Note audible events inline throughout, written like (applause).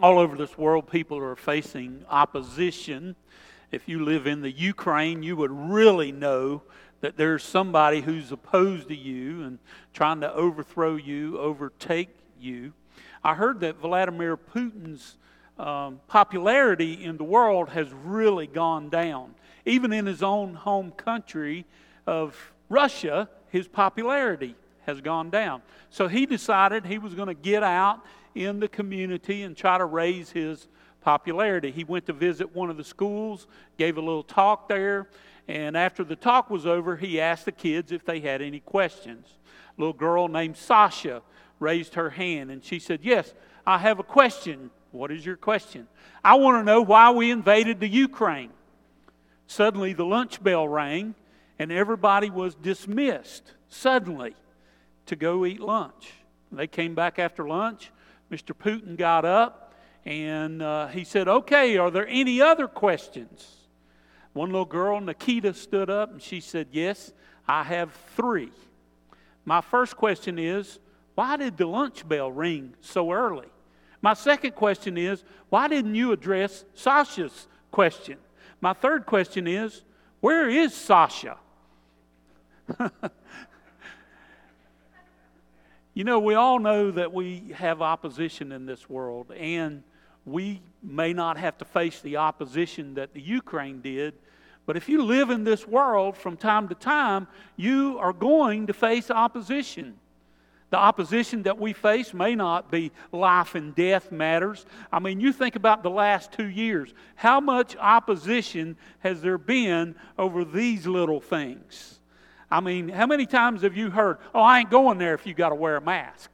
all over this world, people are facing opposition. If you live in the Ukraine, you would really know that there's somebody who's opposed to you and trying to overthrow you, overtake you. I heard that Vladimir Putin's um, popularity in the world has really gone down. Even in his own home country of Russia, his popularity has gone down. So he decided he was going to get out in the community and try to raise his popularity. He went to visit one of the schools, gave a little talk there, and after the talk was over, he asked the kids if they had any questions. A little girl named Sasha raised her hand and she said, Yes, I have a question. What is your question? I want to know why we invaded the Ukraine. Suddenly, the lunch bell rang and everybody was dismissed suddenly to go eat lunch. They came back after lunch. Mr. Putin got up and uh, he said, Okay, are there any other questions? One little girl, Nikita, stood up and she said, Yes, I have three. My first question is, Why did the lunch bell ring so early? My second question is, Why didn't you address Sasha's question? My third question is, Where is Sasha? (laughs) You know, we all know that we have opposition in this world, and we may not have to face the opposition that the Ukraine did. But if you live in this world from time to time, you are going to face opposition. The opposition that we face may not be life and death matters. I mean, you think about the last two years. How much opposition has there been over these little things? I mean, how many times have you heard, oh, I ain't going there if you got to wear a mask?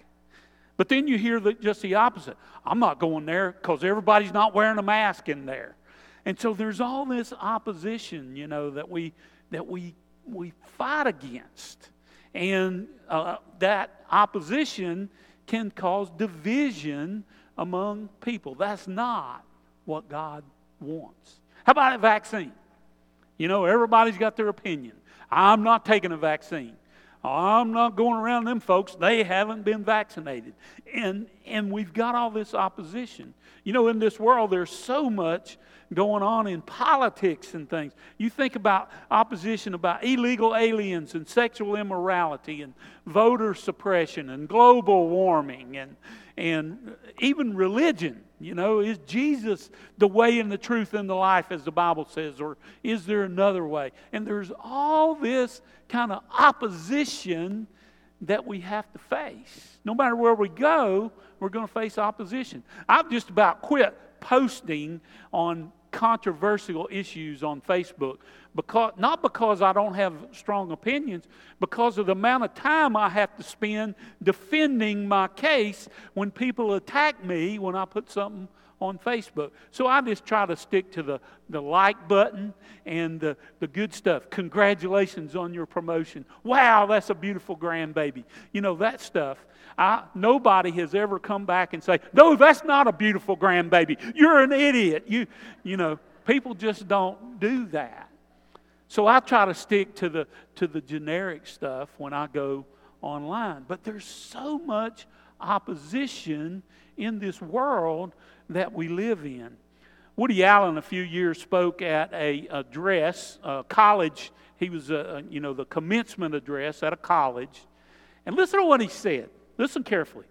But then you hear the, just the opposite. I'm not going there because everybody's not wearing a mask in there. And so there's all this opposition, you know, that we, that we, we fight against. And uh, that opposition can cause division among people. That's not what God wants. How about a vaccine? You know, everybody's got their opinion. I'm not taking a vaccine. I'm not going around them folks. They haven't been vaccinated. And, and we've got all this opposition. You know, in this world, there's so much going on in politics and things. You think about opposition about illegal aliens and sexual immorality and voter suppression and global warming and, and even religion. You know, is Jesus the way and the truth and the life, as the Bible says, or is there another way? And there's all this kind of opposition that we have to face. No matter where we go, we're going to face opposition. I've just about quit posting on controversial issues on Facebook. Because not because I don't have strong opinions, because of the amount of time I have to spend defending my case when people attack me when I put something on Facebook. So I just try to stick to the, the like button and the, the good stuff. Congratulations on your promotion. Wow, that's a beautiful grandbaby. You know, that stuff. I, nobody has ever come back and say, no, that's not a beautiful grandbaby. You're an idiot. You, you know, people just don't do that. So I try to stick to the, to the generic stuff when I go online. But there's so much opposition in this world that we live in. Woody Allen, a few years, spoke at a address, a college. He was, a, you know, the commencement address at a college. And listen to what he said. Listen carefully.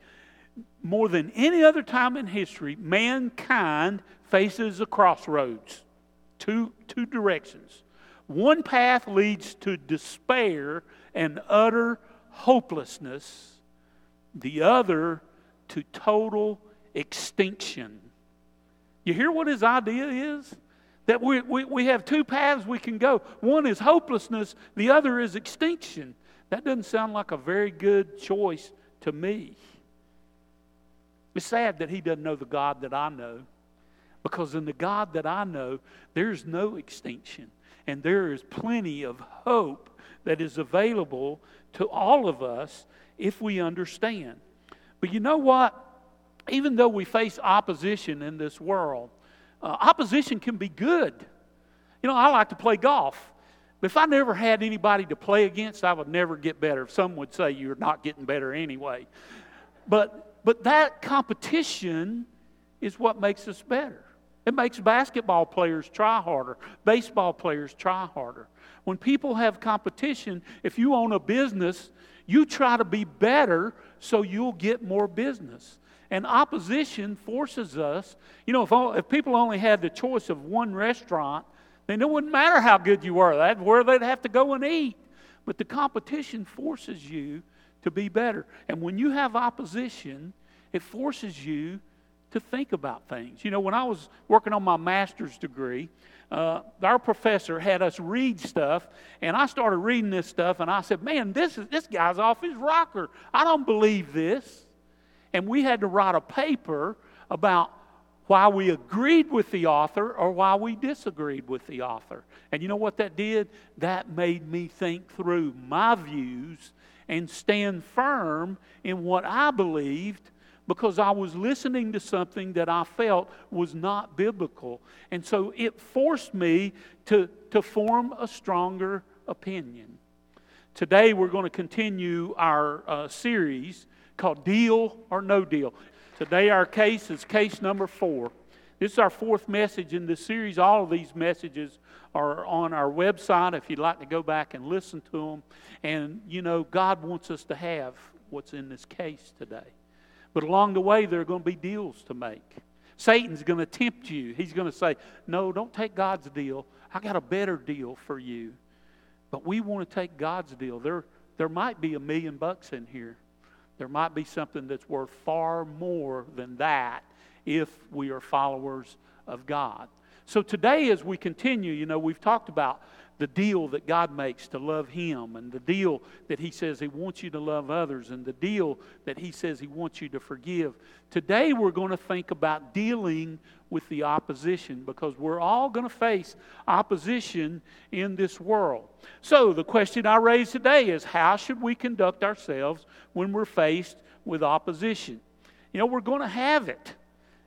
More than any other time in history, mankind faces a crossroads, two, two directions. One path leads to despair and utter hopelessness, the other to total extinction. You hear what his idea is? That we, we, we have two paths we can go. One is hopelessness, the other is extinction. That doesn't sound like a very good choice to me. It's sad that he doesn't know the God that I know. Because in the God that I know, there's no extinction and there is plenty of hope that is available to all of us if we understand. But you know what? Even though we face opposition in this world, uh, opposition can be good. You know, I like to play golf. But if I never had anybody to play against, I would never get better. Some would say you're not getting better anyway. But, but that competition is what makes us better. It makes basketball players try harder, baseball players try harder. When people have competition, if you own a business, you try to be better so you'll get more business. And opposition forces us, you know, if, all, if people only had the choice of one restaurant, then it wouldn't matter how good you were. That's where they'd have to go and eat. But the competition forces you to be better. And when you have opposition, it forces you to think about things. You know, when I was working on my master's degree, uh, our professor had us read stuff, and I started reading this stuff, and I said, "Man, this is this guy's off his rocker. I don't believe this." And we had to write a paper about why we agreed with the author or why we disagreed with the author. And you know what that did? That made me think through my views and stand firm in what I believed because I was listening to something that I felt was not biblical. And so it forced me to, to form a stronger opinion. Today we're going to continue our uh, series called Deal or No Deal. Today our case is case number four. This is our fourth message in this series. All of these messages are on our website if you'd like to go back and listen to them. And, you know, God wants us to have what's in this case today. But along the way, there are going to be deals to make. Satan's going to tempt you. He's going to say, No, don't take God's deal. I got a better deal for you. But we want to take God's deal. There, there might be a million bucks in here. There might be something that's worth far more than that if we are followers of God. So today, as we continue, you know, we've talked about the deal that God makes to love Him, and the deal that He says He wants you to love others, and the deal that He says He wants you to forgive. Today, we're going to think about dealing with the opposition because we're all going to face opposition in this world. So, the question I raise today is how should we conduct ourselves when we're faced with opposition? You know, we're going to have it.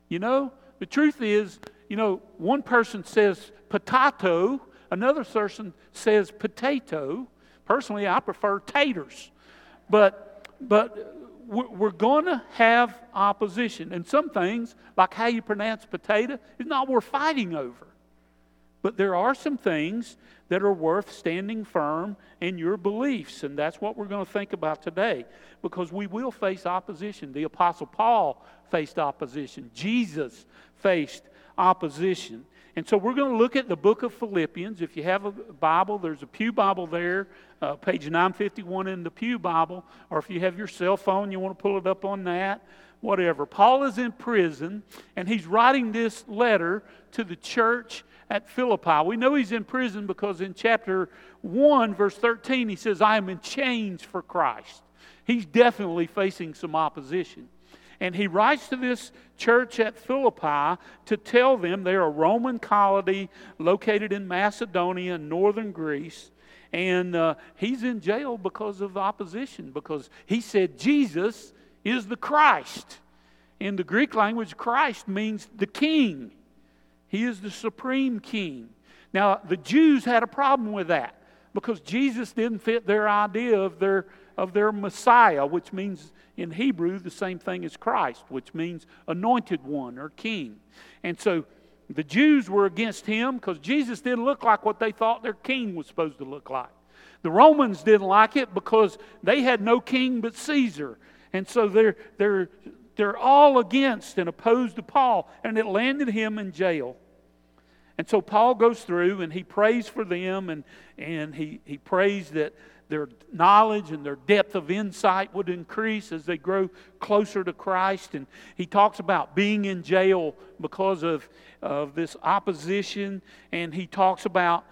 You know, the truth is, you know, one person says potato Another person says potato. Personally, I prefer taters. But, but we're going to have opposition. And some things, like how you pronounce potato, is not worth fighting over. But there are some things that are worth standing firm in your beliefs. And that's what we're going to think about today because we will face opposition. The Apostle Paul faced opposition, Jesus faced opposition. And so we're going to look at the book of Philippians. If you have a Bible, there's a Pew Bible there, uh, page 951 in the Pew Bible. Or if you have your cell phone, you want to pull it up on that, whatever. Paul is in prison, and he's writing this letter to the church at Philippi. We know he's in prison because in chapter 1, verse 13, he says, I am in chains for Christ. He's definitely facing some opposition. And he writes to this church at Philippi to tell them they're a Roman colony located in Macedonia, northern Greece. And uh, he's in jail because of opposition, because he said Jesus is the Christ. In the Greek language, Christ means the king, he is the supreme king. Now, the Jews had a problem with that because Jesus didn't fit their idea of their, of their Messiah, which means in Hebrew the same thing as Christ, which means anointed one or king. And so the Jews were against him because Jesus didn't look like what they thought their king was supposed to look like. The Romans didn't like it because they had no king but Caesar. And so they're, they're, they're all against and opposed to Paul, and it landed him in jail. And so Paul goes through and he prays for them and, and he, he prays that their knowledge and their depth of insight would increase as they grow closer to Christ. And he talks about being in jail because of, of this opposition. And he talks about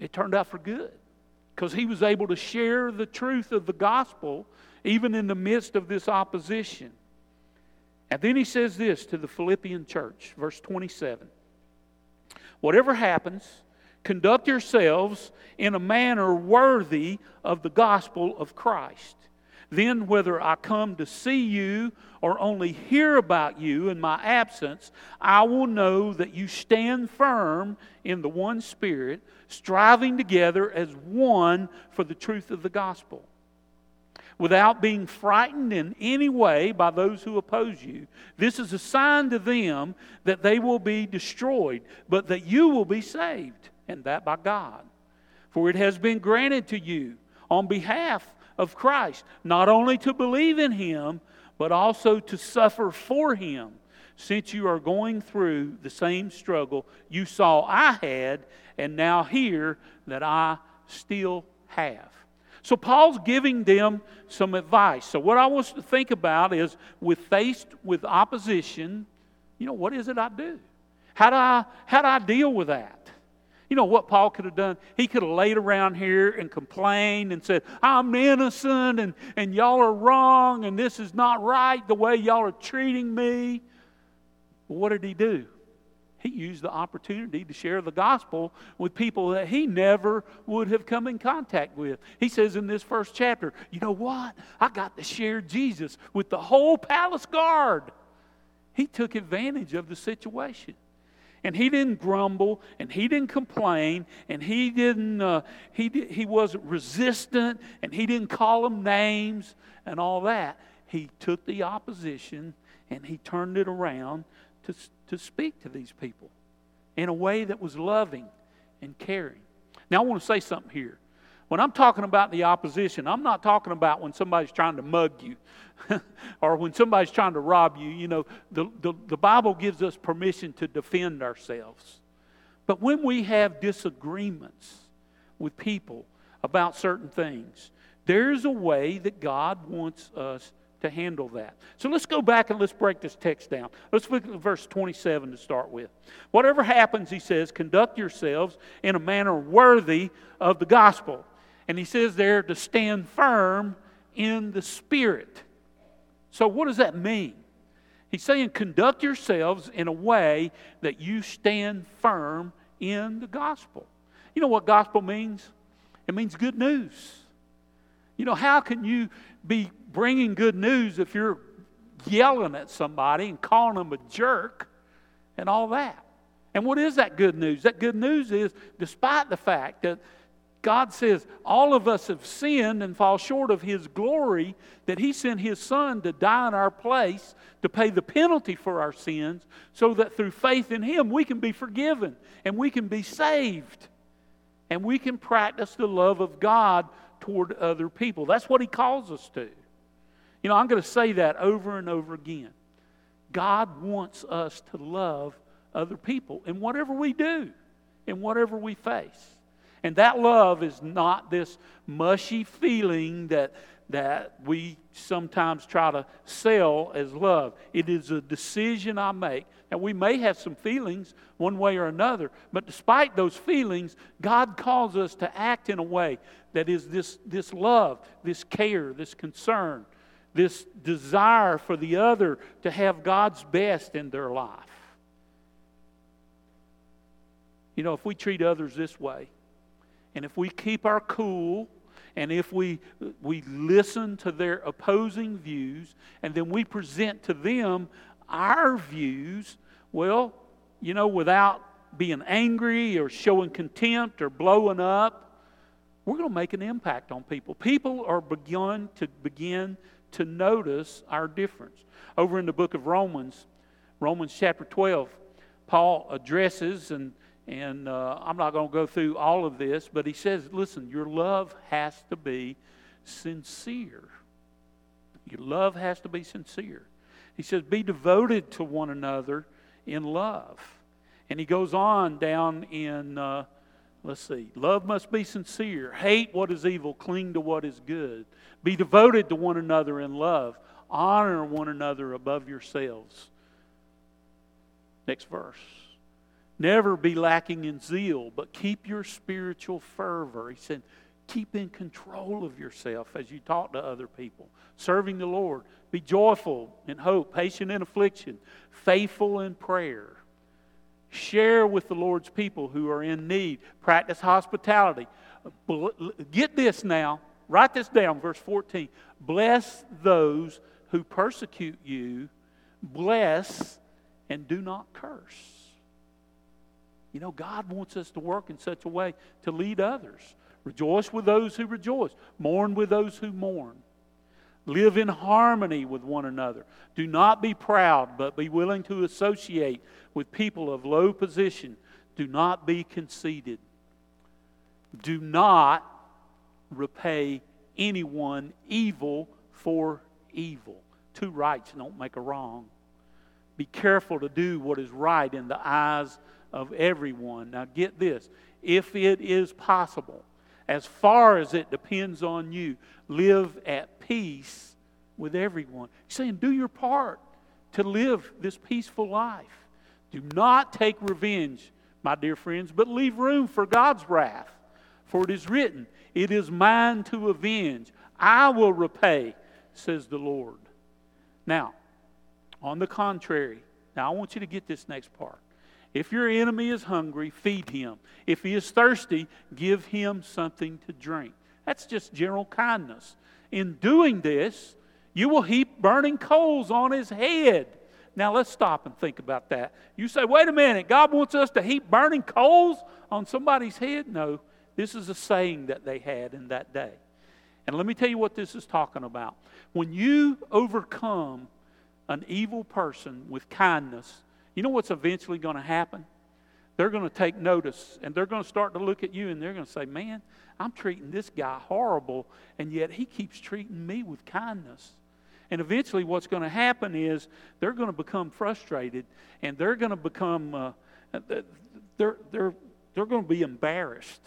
it turned out for good because he was able to share the truth of the gospel even in the midst of this opposition. And then he says this to the Philippian church, verse 27 Whatever happens, conduct yourselves in a manner worthy of the gospel of Christ. Then, whether I come to see you or only hear about you in my absence, I will know that you stand firm in the one Spirit, striving together as one for the truth of the gospel. without being frightened in any way by those who oppose you. This is a sign to them that they will be destroyed, but that you will be saved, and that by God. For it has been granted to you on behalf of Christ not only to believe in him, but also to suffer for him, since you are going through the same struggle you saw I had, and now hear that I still have. So Paul's giving them some advice. So what I want to think about is with faced with opposition, you know, what is it I do? How do I how do I deal with that? You know what Paul could have done? He could have laid around here and complained and said, I'm innocent and, and y'all are wrong and this is not right the way y'all are treating me. But what did he do? he used the opportunity to share the gospel with people that he never would have come in contact with. He says in this first chapter, You know what? I got to share Jesus with the whole palace guard. He took advantage of the situation. And he didn't grumble and he didn't complain and he didn't uh, he, he wasn't resistant and he didn't call them names and all that. He took the opposition and he turned it around to, to speak to these people in a way that was loving and caring. Now, I want to say something here. When I'm talking about the opposition, I'm not talking about when somebody's trying to mug you (laughs) or when somebody's trying to rob you. You know, the, the, the Bible gives us permission to defend ourselves. But when we have disagreements with people about certain things, there's a way that God wants us to handle that. So let's go back and let's break this text down. Let's look at verse 27 to start with. Whatever happens, he says, conduct yourselves in a manner worthy of the gospel. And he says there to stand firm in the Spirit. So, what does that mean? He's saying, conduct yourselves in a way that you stand firm in the gospel. You know what gospel means? It means good news. You know, how can you be bringing good news if you're yelling at somebody and calling them a jerk and all that. And what is that good news? That good news is, despite the fact that God says all of us have sinned and fall short of His glory, that He sent His Son to die in our place to pay the penalty for our sins, so that through faith in Him we can be forgiven and we can be saved and we can practice the love of God toward other people. That's what He calls us to. You know, I'm going to say that over and over again. God wants us to love other people in whatever we do, in whatever we face. And that love is not this mushy feeling that, that we sometimes try to sell as love. It is a decision I make. And we may have some feelings one way or another, but despite those feelings, God calls us to act in a way that is this, this love, this care, this concern, this desire for the other to have God's best in their life. You know, if we treat others this way, and if we keep our cool, and if we, we listen to their opposing views, and then we present to them our views, well, you know, without being angry or showing contempt or blowing up, we're going to make an impact on people. People are begun to begin to notice our difference. Over in the book of Romans, Romans chapter 12, Paul addresses, and, and uh, I'm not going to go through all of this, but he says, listen, your love has to be sincere. Your love has to be sincere. He says, be devoted to one another in love. And he goes on down in, uh, let's see, love must be sincere. Hate what is evil, cling to what is good. Be devoted to one another in love. Honor one another above yourselves. Next verse. Never be lacking in zeal, but keep your spiritual fervor. He said, keep in control of yourself as you talk to other people, serving the Lord. Be joyful in hope, patient in affliction, faithful in prayer. Share with the Lord's people who are in need. Practice hospitality. Get this now. Write this down, verse 14. Bless those who persecute you, bless and do not curse. You know, God wants us to work in such a way to lead others. Rejoice with those who rejoice, mourn with those who mourn. Live in harmony with one another. Do not be proud, but be willing to associate with people of low position. Do not be conceited. Do not repay anyone evil for evil. Two rights don't make a wrong. Be careful to do what is right in the eyes of everyone. Now, get this if it is possible, as far as it depends on you, live at peace with everyone. He's saying, do your part to live this peaceful life. Do not take revenge, my dear friends, but leave room for God's wrath. For it is written, It is mine to avenge. I will repay, says the Lord. Now, on the contrary, now I want you to get this next part. If your enemy is hungry, feed him. If he is thirsty, give him something to drink. That's just general kindness. In doing this, you will heap burning coals on his head. Now let's stop and think about that. You say, wait a minute, God wants us to heap burning coals on somebody's head? No, this is a saying that they had in that day. And let me tell you what this is talking about. When you overcome an evil person with kindness, you know what's eventually going to happen? They're going to take notice and they're going to start to look at you and they're going to say, Man, I'm treating this guy horrible, and yet he keeps treating me with kindness. And eventually, what's going to happen is they're going to become frustrated and they're going to become, uh, they're, they're, they're going to be embarrassed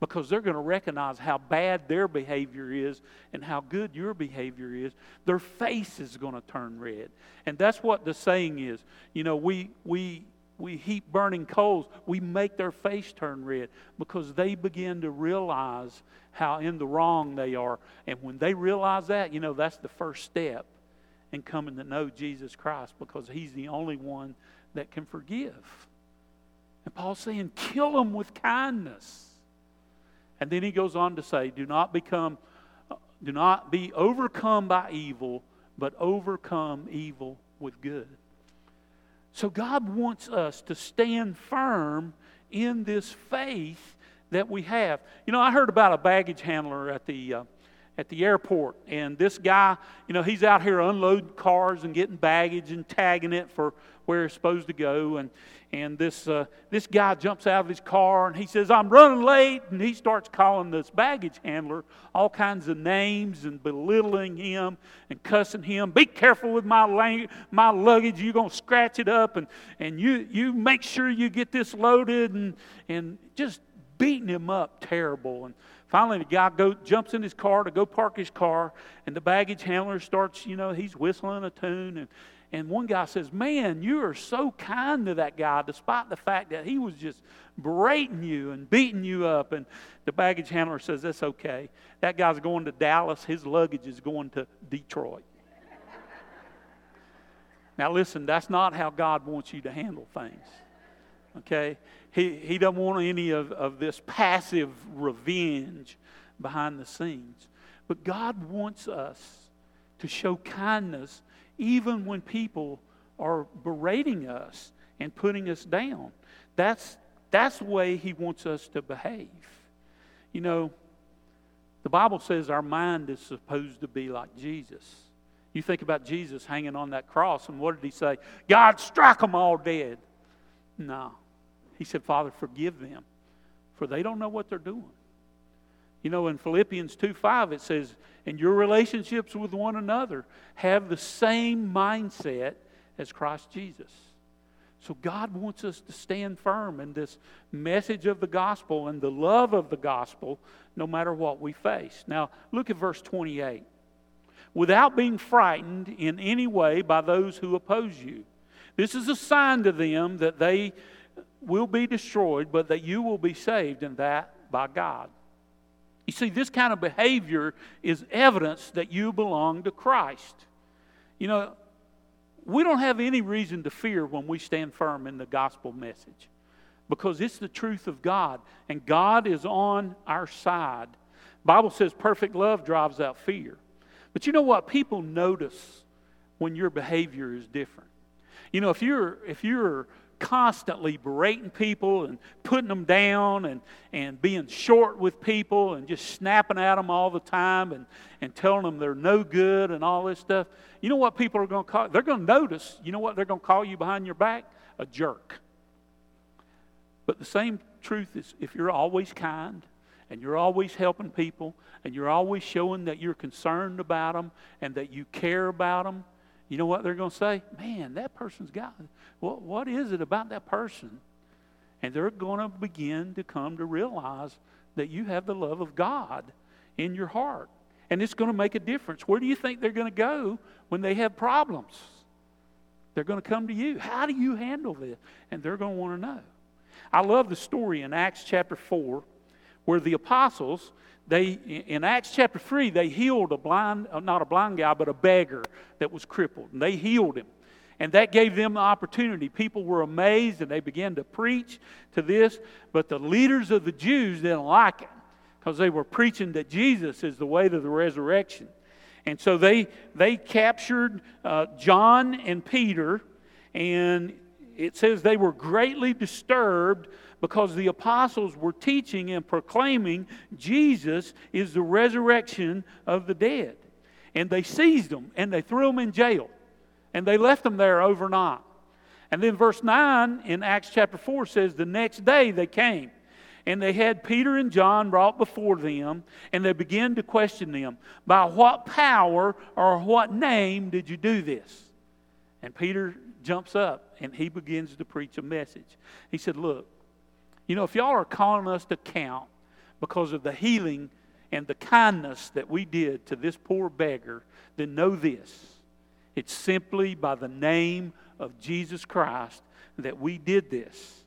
because they're going to recognize how bad their behavior is and how good your behavior is. Their face is going to turn red. And that's what the saying is. You know, we, we, we heap burning coals, we make their face turn red because they begin to realize how in the wrong they are. And when they realize that, you know, that's the first step in coming to know Jesus Christ because He's the only one that can forgive. And Paul's saying, kill them with kindness. And then he goes on to say, do not become, do not be overcome by evil, but overcome evil with good. So God wants us to stand firm in this faith that we have. You know, I heard about a baggage handler at the uh, at the airport, and this guy, you know, he's out here unloading cars and getting baggage and tagging it for where it's supposed to go. And and this uh, this guy jumps out of his car and he says, "I'm running late," and he starts calling this baggage handler all kinds of names and belittling him and cussing him. Be careful with my lang- my luggage. You're gonna scratch it up, and and you you make sure you get this loaded, and and just beating him up terrible. And finally, the guy go, jumps in his car to go park his car, and the baggage handler starts, you know, he's whistling a tune, and and one guy says, Man, you are so kind to that guy, despite the fact that he was just berating you and beating you up. And the baggage handler says, That's okay. That guy's going to Dallas, his luggage is going to Detroit. now, listen, that's not how God wants you to handle things. Okay? He, he doesn't want any of, of this passive revenge behind the scenes. But God wants us to show kindness even when people are berating us and putting us down. That's, that's the way He wants us to behave. You know, the Bible says our mind is supposed to be like Jesus. You think about Jesus hanging on that cross, and what did He say? God, strike them all dead. No. He said, Father, forgive them, for they don't know what they're doing. You know, in Philippians 2 5, it says, In your relationships with one another, have the same mindset as Christ Jesus. So God wants us to stand firm in this message of the gospel and the love of the gospel no matter what we face. Now, look at verse 28. Without being frightened in any way by those who oppose you. This is a sign to them that they will be destroyed, but that you will be saved, and that by God. You see, this kind of behavior is evidence that you belong to Christ. You know, we don't have any reason to fear when we stand firm in the gospel message because it's the truth of God and God is on our side. Bible says perfect love drives out fear. But you know what? People notice when your behavior is different. You know, if you're if you're constantly berating people and putting them down and, and being short with people and just snapping at them all the time and, and telling them they're no good and all this stuff, you know what people are going to call? They're going to notice. You know what they're going to call you behind your back? A jerk. But the same truth is if you're always kind and you're always helping people and you're always showing that you're concerned about them and that you care about them, you know what they're going to say? Man, that person's got, what, what is it about that person? And they're going to begin to come to realize that you have the love of God in your heart. And it's going to make a difference. Where do you think they're going to go when they have problems? They're going to come to you. How do you handle this? And they're going to want to know. I love the story in Acts chapter 4 where the apostles, they in Acts chapter 3, they healed a blind, uh, not a blind guy, but a beggar that was crippled. And they healed him. And that gave them the opportunity. People were amazed and they began to preach to this. But the leaders of the Jews didn't like it because they were preaching that Jesus is the way to the resurrection. And so they, they captured uh, John and Peter, and it says they were greatly disturbed because the apostles were teaching and proclaiming Jesus is the resurrection of the dead. And they seized them and they threw them in jail. And they left them there overnight. And then verse 9 in Acts chapter 4 says, The next day they came. And they had Peter and John brought before them, and they began to question them, By what power or what name did you do this? And Peter jumps up and he begins to preach a message. He said, Look, you know, if y'all are calling us to count because of the healing and the kindness that we did to this poor beggar, then know this. It's simply by the name of Jesus Christ that we did this.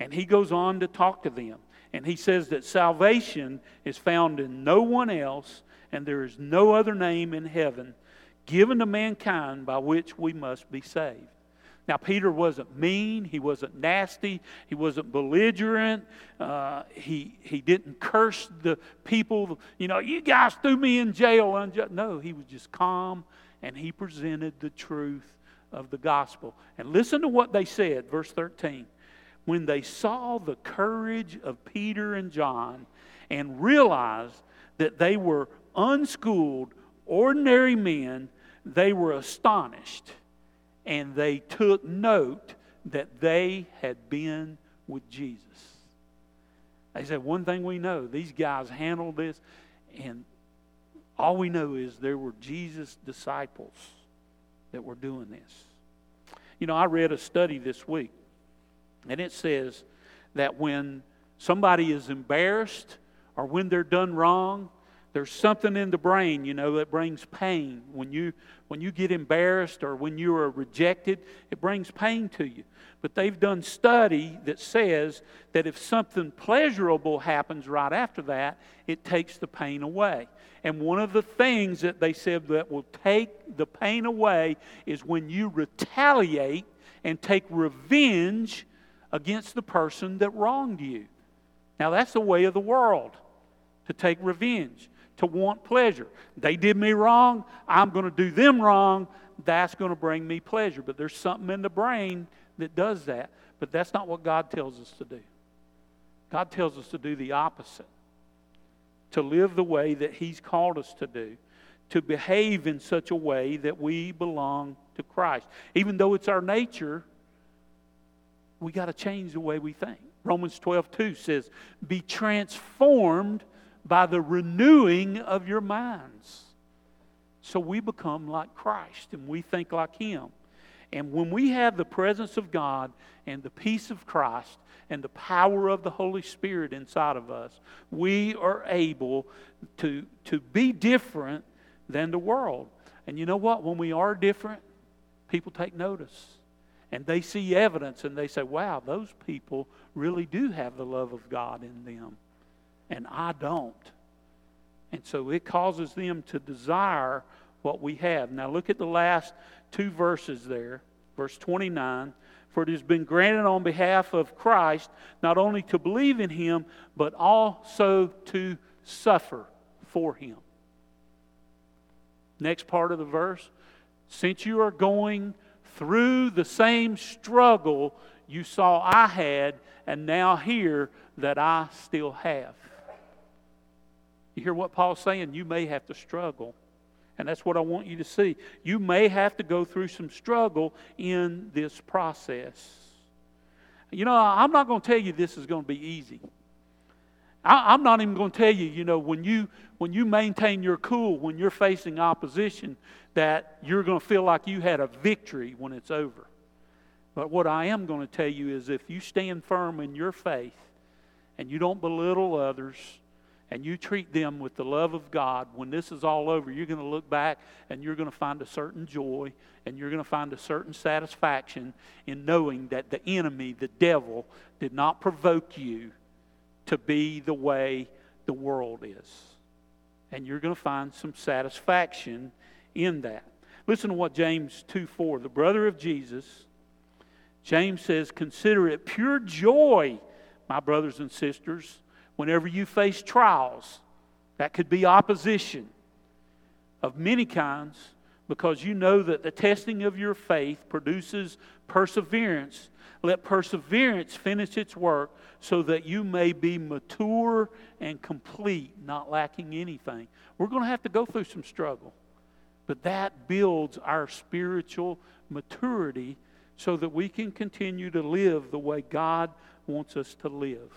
And he goes on to talk to them. And he says that salvation is found in no one else, and there is no other name in heaven given to mankind by which we must be saved. Now, Peter wasn't mean. He wasn't nasty. He wasn't belligerent. Uh, he, he didn't curse the people. You know, you guys threw me in jail. No, he was just calm and he presented the truth of the gospel. And listen to what they said, verse 13. When they saw the courage of Peter and John and realized that they were unschooled, ordinary men, they were astonished and they took note that they had been with Jesus. They said, One thing we know, these guys handled this, and all we know is there were Jesus' disciples that were doing this. You know, I read a study this week, and it says that when somebody is embarrassed or when they're done wrong, there's something in the brain, you know, that brings pain. When you when you get embarrassed or when you are rejected, it brings pain to you. But they've done study that says that if something pleasurable happens right after that, it takes the pain away. And one of the things that they said that will take the pain away is when you retaliate and take revenge against the person that wronged you. Now, that's the way of the world to take revenge to want pleasure. They did me wrong, I'm going to do them wrong. That's going to bring me pleasure. But there's something in the brain that does that. But that's not what God tells us to do. God tells us to do the opposite to live the way that He's called us to do, to behave in such a way that we belong to Christ. Even though it's our nature, we got to change the way we think. Romans 12, 2 says, Be transformed by the renewing of your minds. So we become like Christ and we think like Him. And when we have the presence of God and the peace of Christ and the power of the Holy Spirit inside of us, we are able to, to be different than the world. And you know what? When we are different, people take notice. And they see evidence and they say, wow, those people really do have the love of God in them and I don't. And so it causes them to desire what we have. Now look at the last two verses there. Verse 29 For it has been granted on behalf of Christ not only to believe in him, but also to suffer for him. Next part of the verse Since you are going through the same struggle you saw I had, and now hear that I still have. You hear what Paul's saying? You may have to struggle. And that's what I want you to see. You may have to go through some struggle in this process. You know, I'm not going to tell you this is going to be easy. I, am not even going to tell you, you know, when you when you maintain your cool when you're facing opposition, that you're going to feel like you had a victory when it's over. But what I am going to tell you is if you stand firm in your faith and you don't belittle others and you treat them with the love of God, when this is all over, you're going to look back and you're going to find a certain joy and you're going to find a certain satisfaction in knowing that the enemy, the devil, did not provoke you to be the way the world is. And you're going to find some satisfaction in that. Listen to what James 2 4, the brother of Jesus, James says, Consider it pure joy, my brothers and sisters whenever you face trials. That could be opposition of many kinds because you know that the testing of your faith produces perseverance. Let perseverance finish its work so that you may be mature and complete, not lacking anything. We're going to have to go through some struggle, but that builds our spiritual maturity so that we can continue to live the way God wants us to live.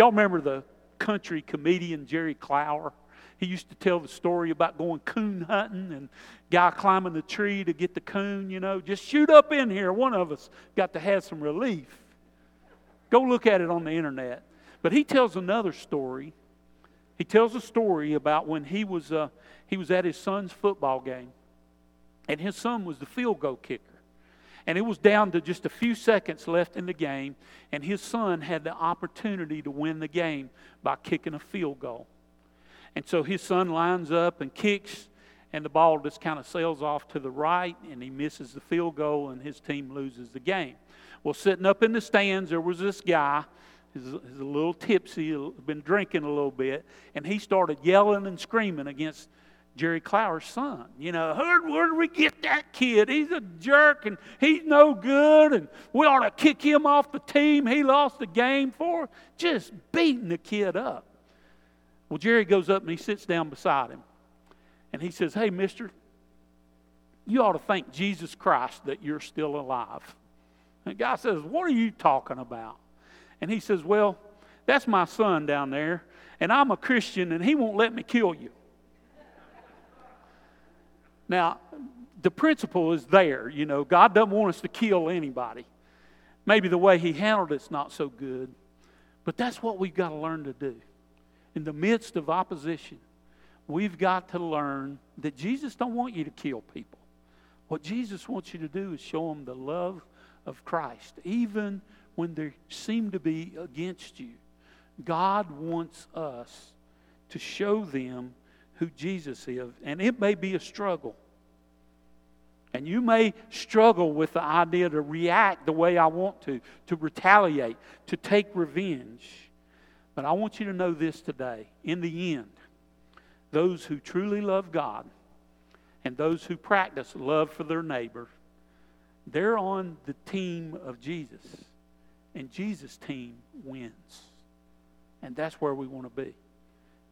Y'all remember the country comedian Jerry Clower? He used to tell the story about going coon hunting and guy climbing the tree to get the coon, you know, just shoot up in here. One of us got to have some relief. Go look at it on the internet. But he tells another story. He tells a story about when he was, uh, he was at his son's football game, and his son was the field goal kicker. And it was down to just a few seconds left in the game, and his son had the opportunity to win the game by kicking a field goal. And so his son lines up and kicks, and the ball just kind of sails off to the right, and he misses the field goal, and his team loses the game. Well, sitting up in the stands, there was this guy. He's a, little tipsy, been drinking a little bit, and he started yelling and screaming against Jerry Clower's son. You know, where, where we get that kid? He's a jerk and he's no good, and we ought to kick him off the team. He lost the game for just beating the kid up. Well, Jerry goes up and he sits down beside him. And he says, Hey, mister, you ought to thank Jesus Christ that you're still alive. And the guy says, What are you talking about? And he says, Well, that's my son down there, and I'm a Christian, and he won't let me kill you. Now, the principle is there. You know, God doesn't want us to kill anybody. Maybe the way He handled it's not so good, but that's what we've got to learn to do. In the midst of opposition, we've got to learn that Jesus don't want you to kill people. What Jesus wants you to do is show them the love of Christ, even when they seem to be against you. God wants us to show them who Jesus is. And it may be a struggle. And you may struggle with the idea to react the way I want to, to retaliate, to take revenge. But I want you to know this today. In the end, those who truly love God and those who practice love for their neighbor, they're on the team of Jesus. And Jesus' team wins. And that's where we want to be.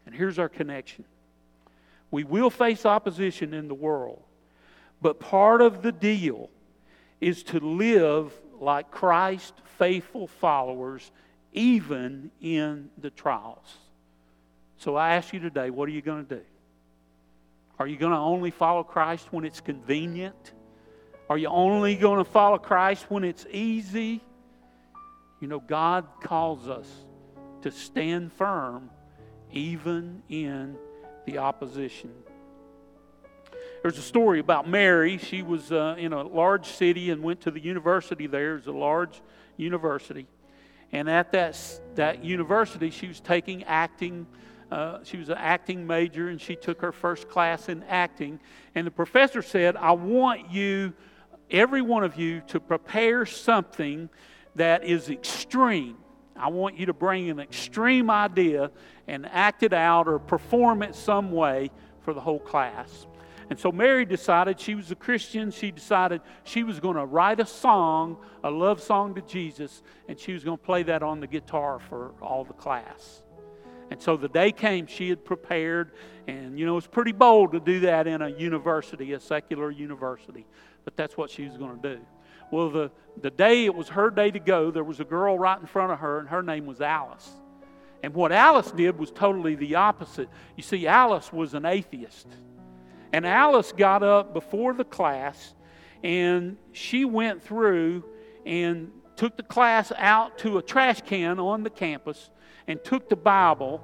And here's our connection. We will face opposition in the world, but part of the deal is to live like Christ faithful followers, even in the trials. So I ask you today, what are you going to do? Are you going to only follow Christ when it's convenient? Are you only going to follow Christ when it's easy? You know, God calls us to stand firm even in the opposition. There's a story about Mary. She was uh, in a large city and went to the university there. It's a large university. And at that, that university, she was taking acting. Uh, she was an acting major and she took her first class in acting. And the professor said, I want you, every one of you, to prepare something that is extreme. I want you to bring an extreme idea and act it out or perform it some way for the whole class. And so Mary decided she was a Christian. She decided she was going to write a song, a love song to Jesus, and she was going to play that on the guitar for all the class. And so the day came, she had prepared, and you know, it's pretty bold to do that in a university, a secular university, but that's what she was going to do. Well, the, the day it was her day to go, there was a girl right in front of her, and her name was Alice. And what Alice did was totally the opposite. You see, Alice was an atheist. And Alice got up before the class and she went through and took the class out to a trash can on the campus and took the Bible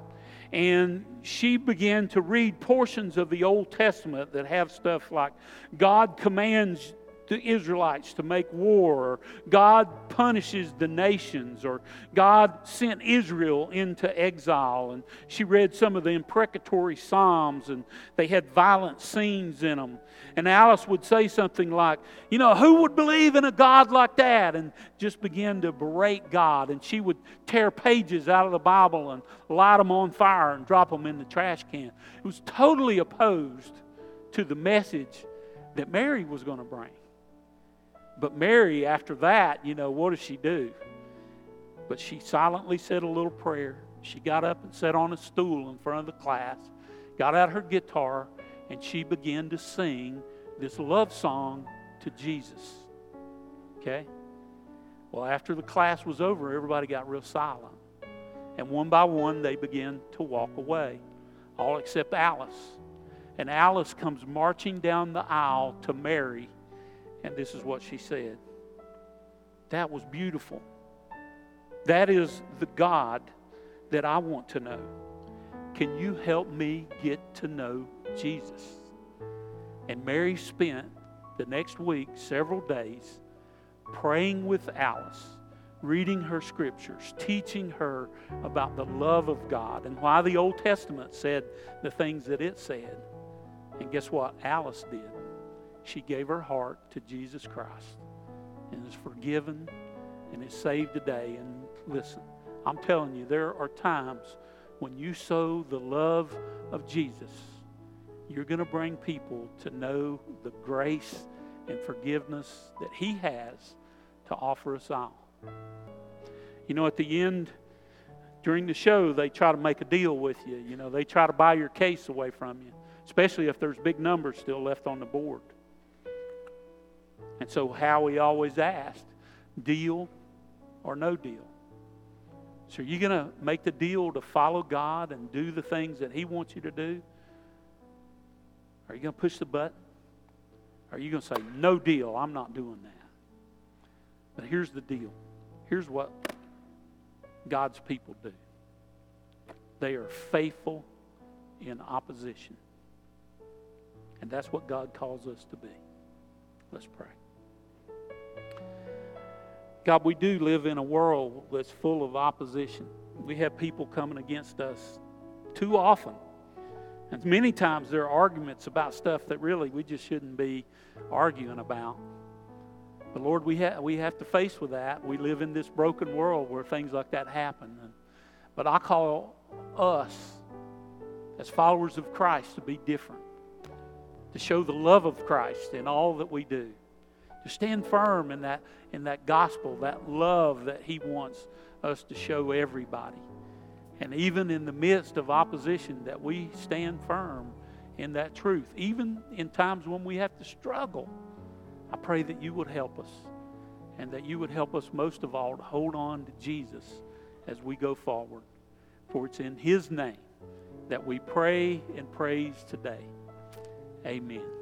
and she began to read portions of the Old Testament that have stuff like God commands the Israelites to make war, or God punishes the nations, or God sent Israel into exile. And she read some of the imprecatory Psalms, and they had violent scenes in them. And Alice would say something like, You know, who would believe in a God like that? And just begin to berate God. And she would tear pages out of the Bible and light them on fire and drop them in the trash can. It was totally opposed to the message that Mary was going to bring. But Mary, after that, you know, what does she do? But she silently said a little prayer. She got up and sat on a stool in front of the class, got out her guitar, and she began to sing this love song to Jesus. Okay? Well, after the class was over, everybody got real silent. And one by one, they began to walk away, all except Alice. And Alice comes marching down the aisle to Mary and this is what she said That was beautiful. That is the God that I want to know. Can you help me get to know Jesus? And Mary spent the next week, several days, praying with Alice, reading her scriptures, teaching her about the love of God and why the Old Testament said the things that it said. And guess what? Alice did she gave her heart to Jesus Christ and is forgiven and is saved today. And listen, I'm telling you, there are times when you sow the love of Jesus, you're going to bring people to know the grace and forgiveness that He has to offer us all. You know, at the end, during the show, they try to make a deal with you. You know, they try to buy your case away from you, especially if there's big numbers still left on the board. And so Howie always asked, deal or no deal? So are you going to make the deal to follow God and do the things that He wants you to do? Are you going to push the button? Are you going to say, no deal, I'm not doing that? But here's the deal. Here's what God's people do. They are faithful in opposition. And that's what God calls us to be. Let's pray. God, we do live in a world that's full of opposition. We have people coming against us too often. And many times there are arguments about stuff that really we just shouldn't be arguing about. But Lord, we, ha- we have to face with that. We live in this broken world where things like that happen. But I call us as followers of Christ to be different, to show the love of Christ in all that we do stand firm in that, in that gospel, that love that He wants us to show everybody. And even in the midst of opposition, that we stand firm in that truth, even in times when we have to struggle. I pray that you would help us and that you would help us most of all to hold on to Jesus as we go forward. For it's in His name that we pray and praise today. Amen.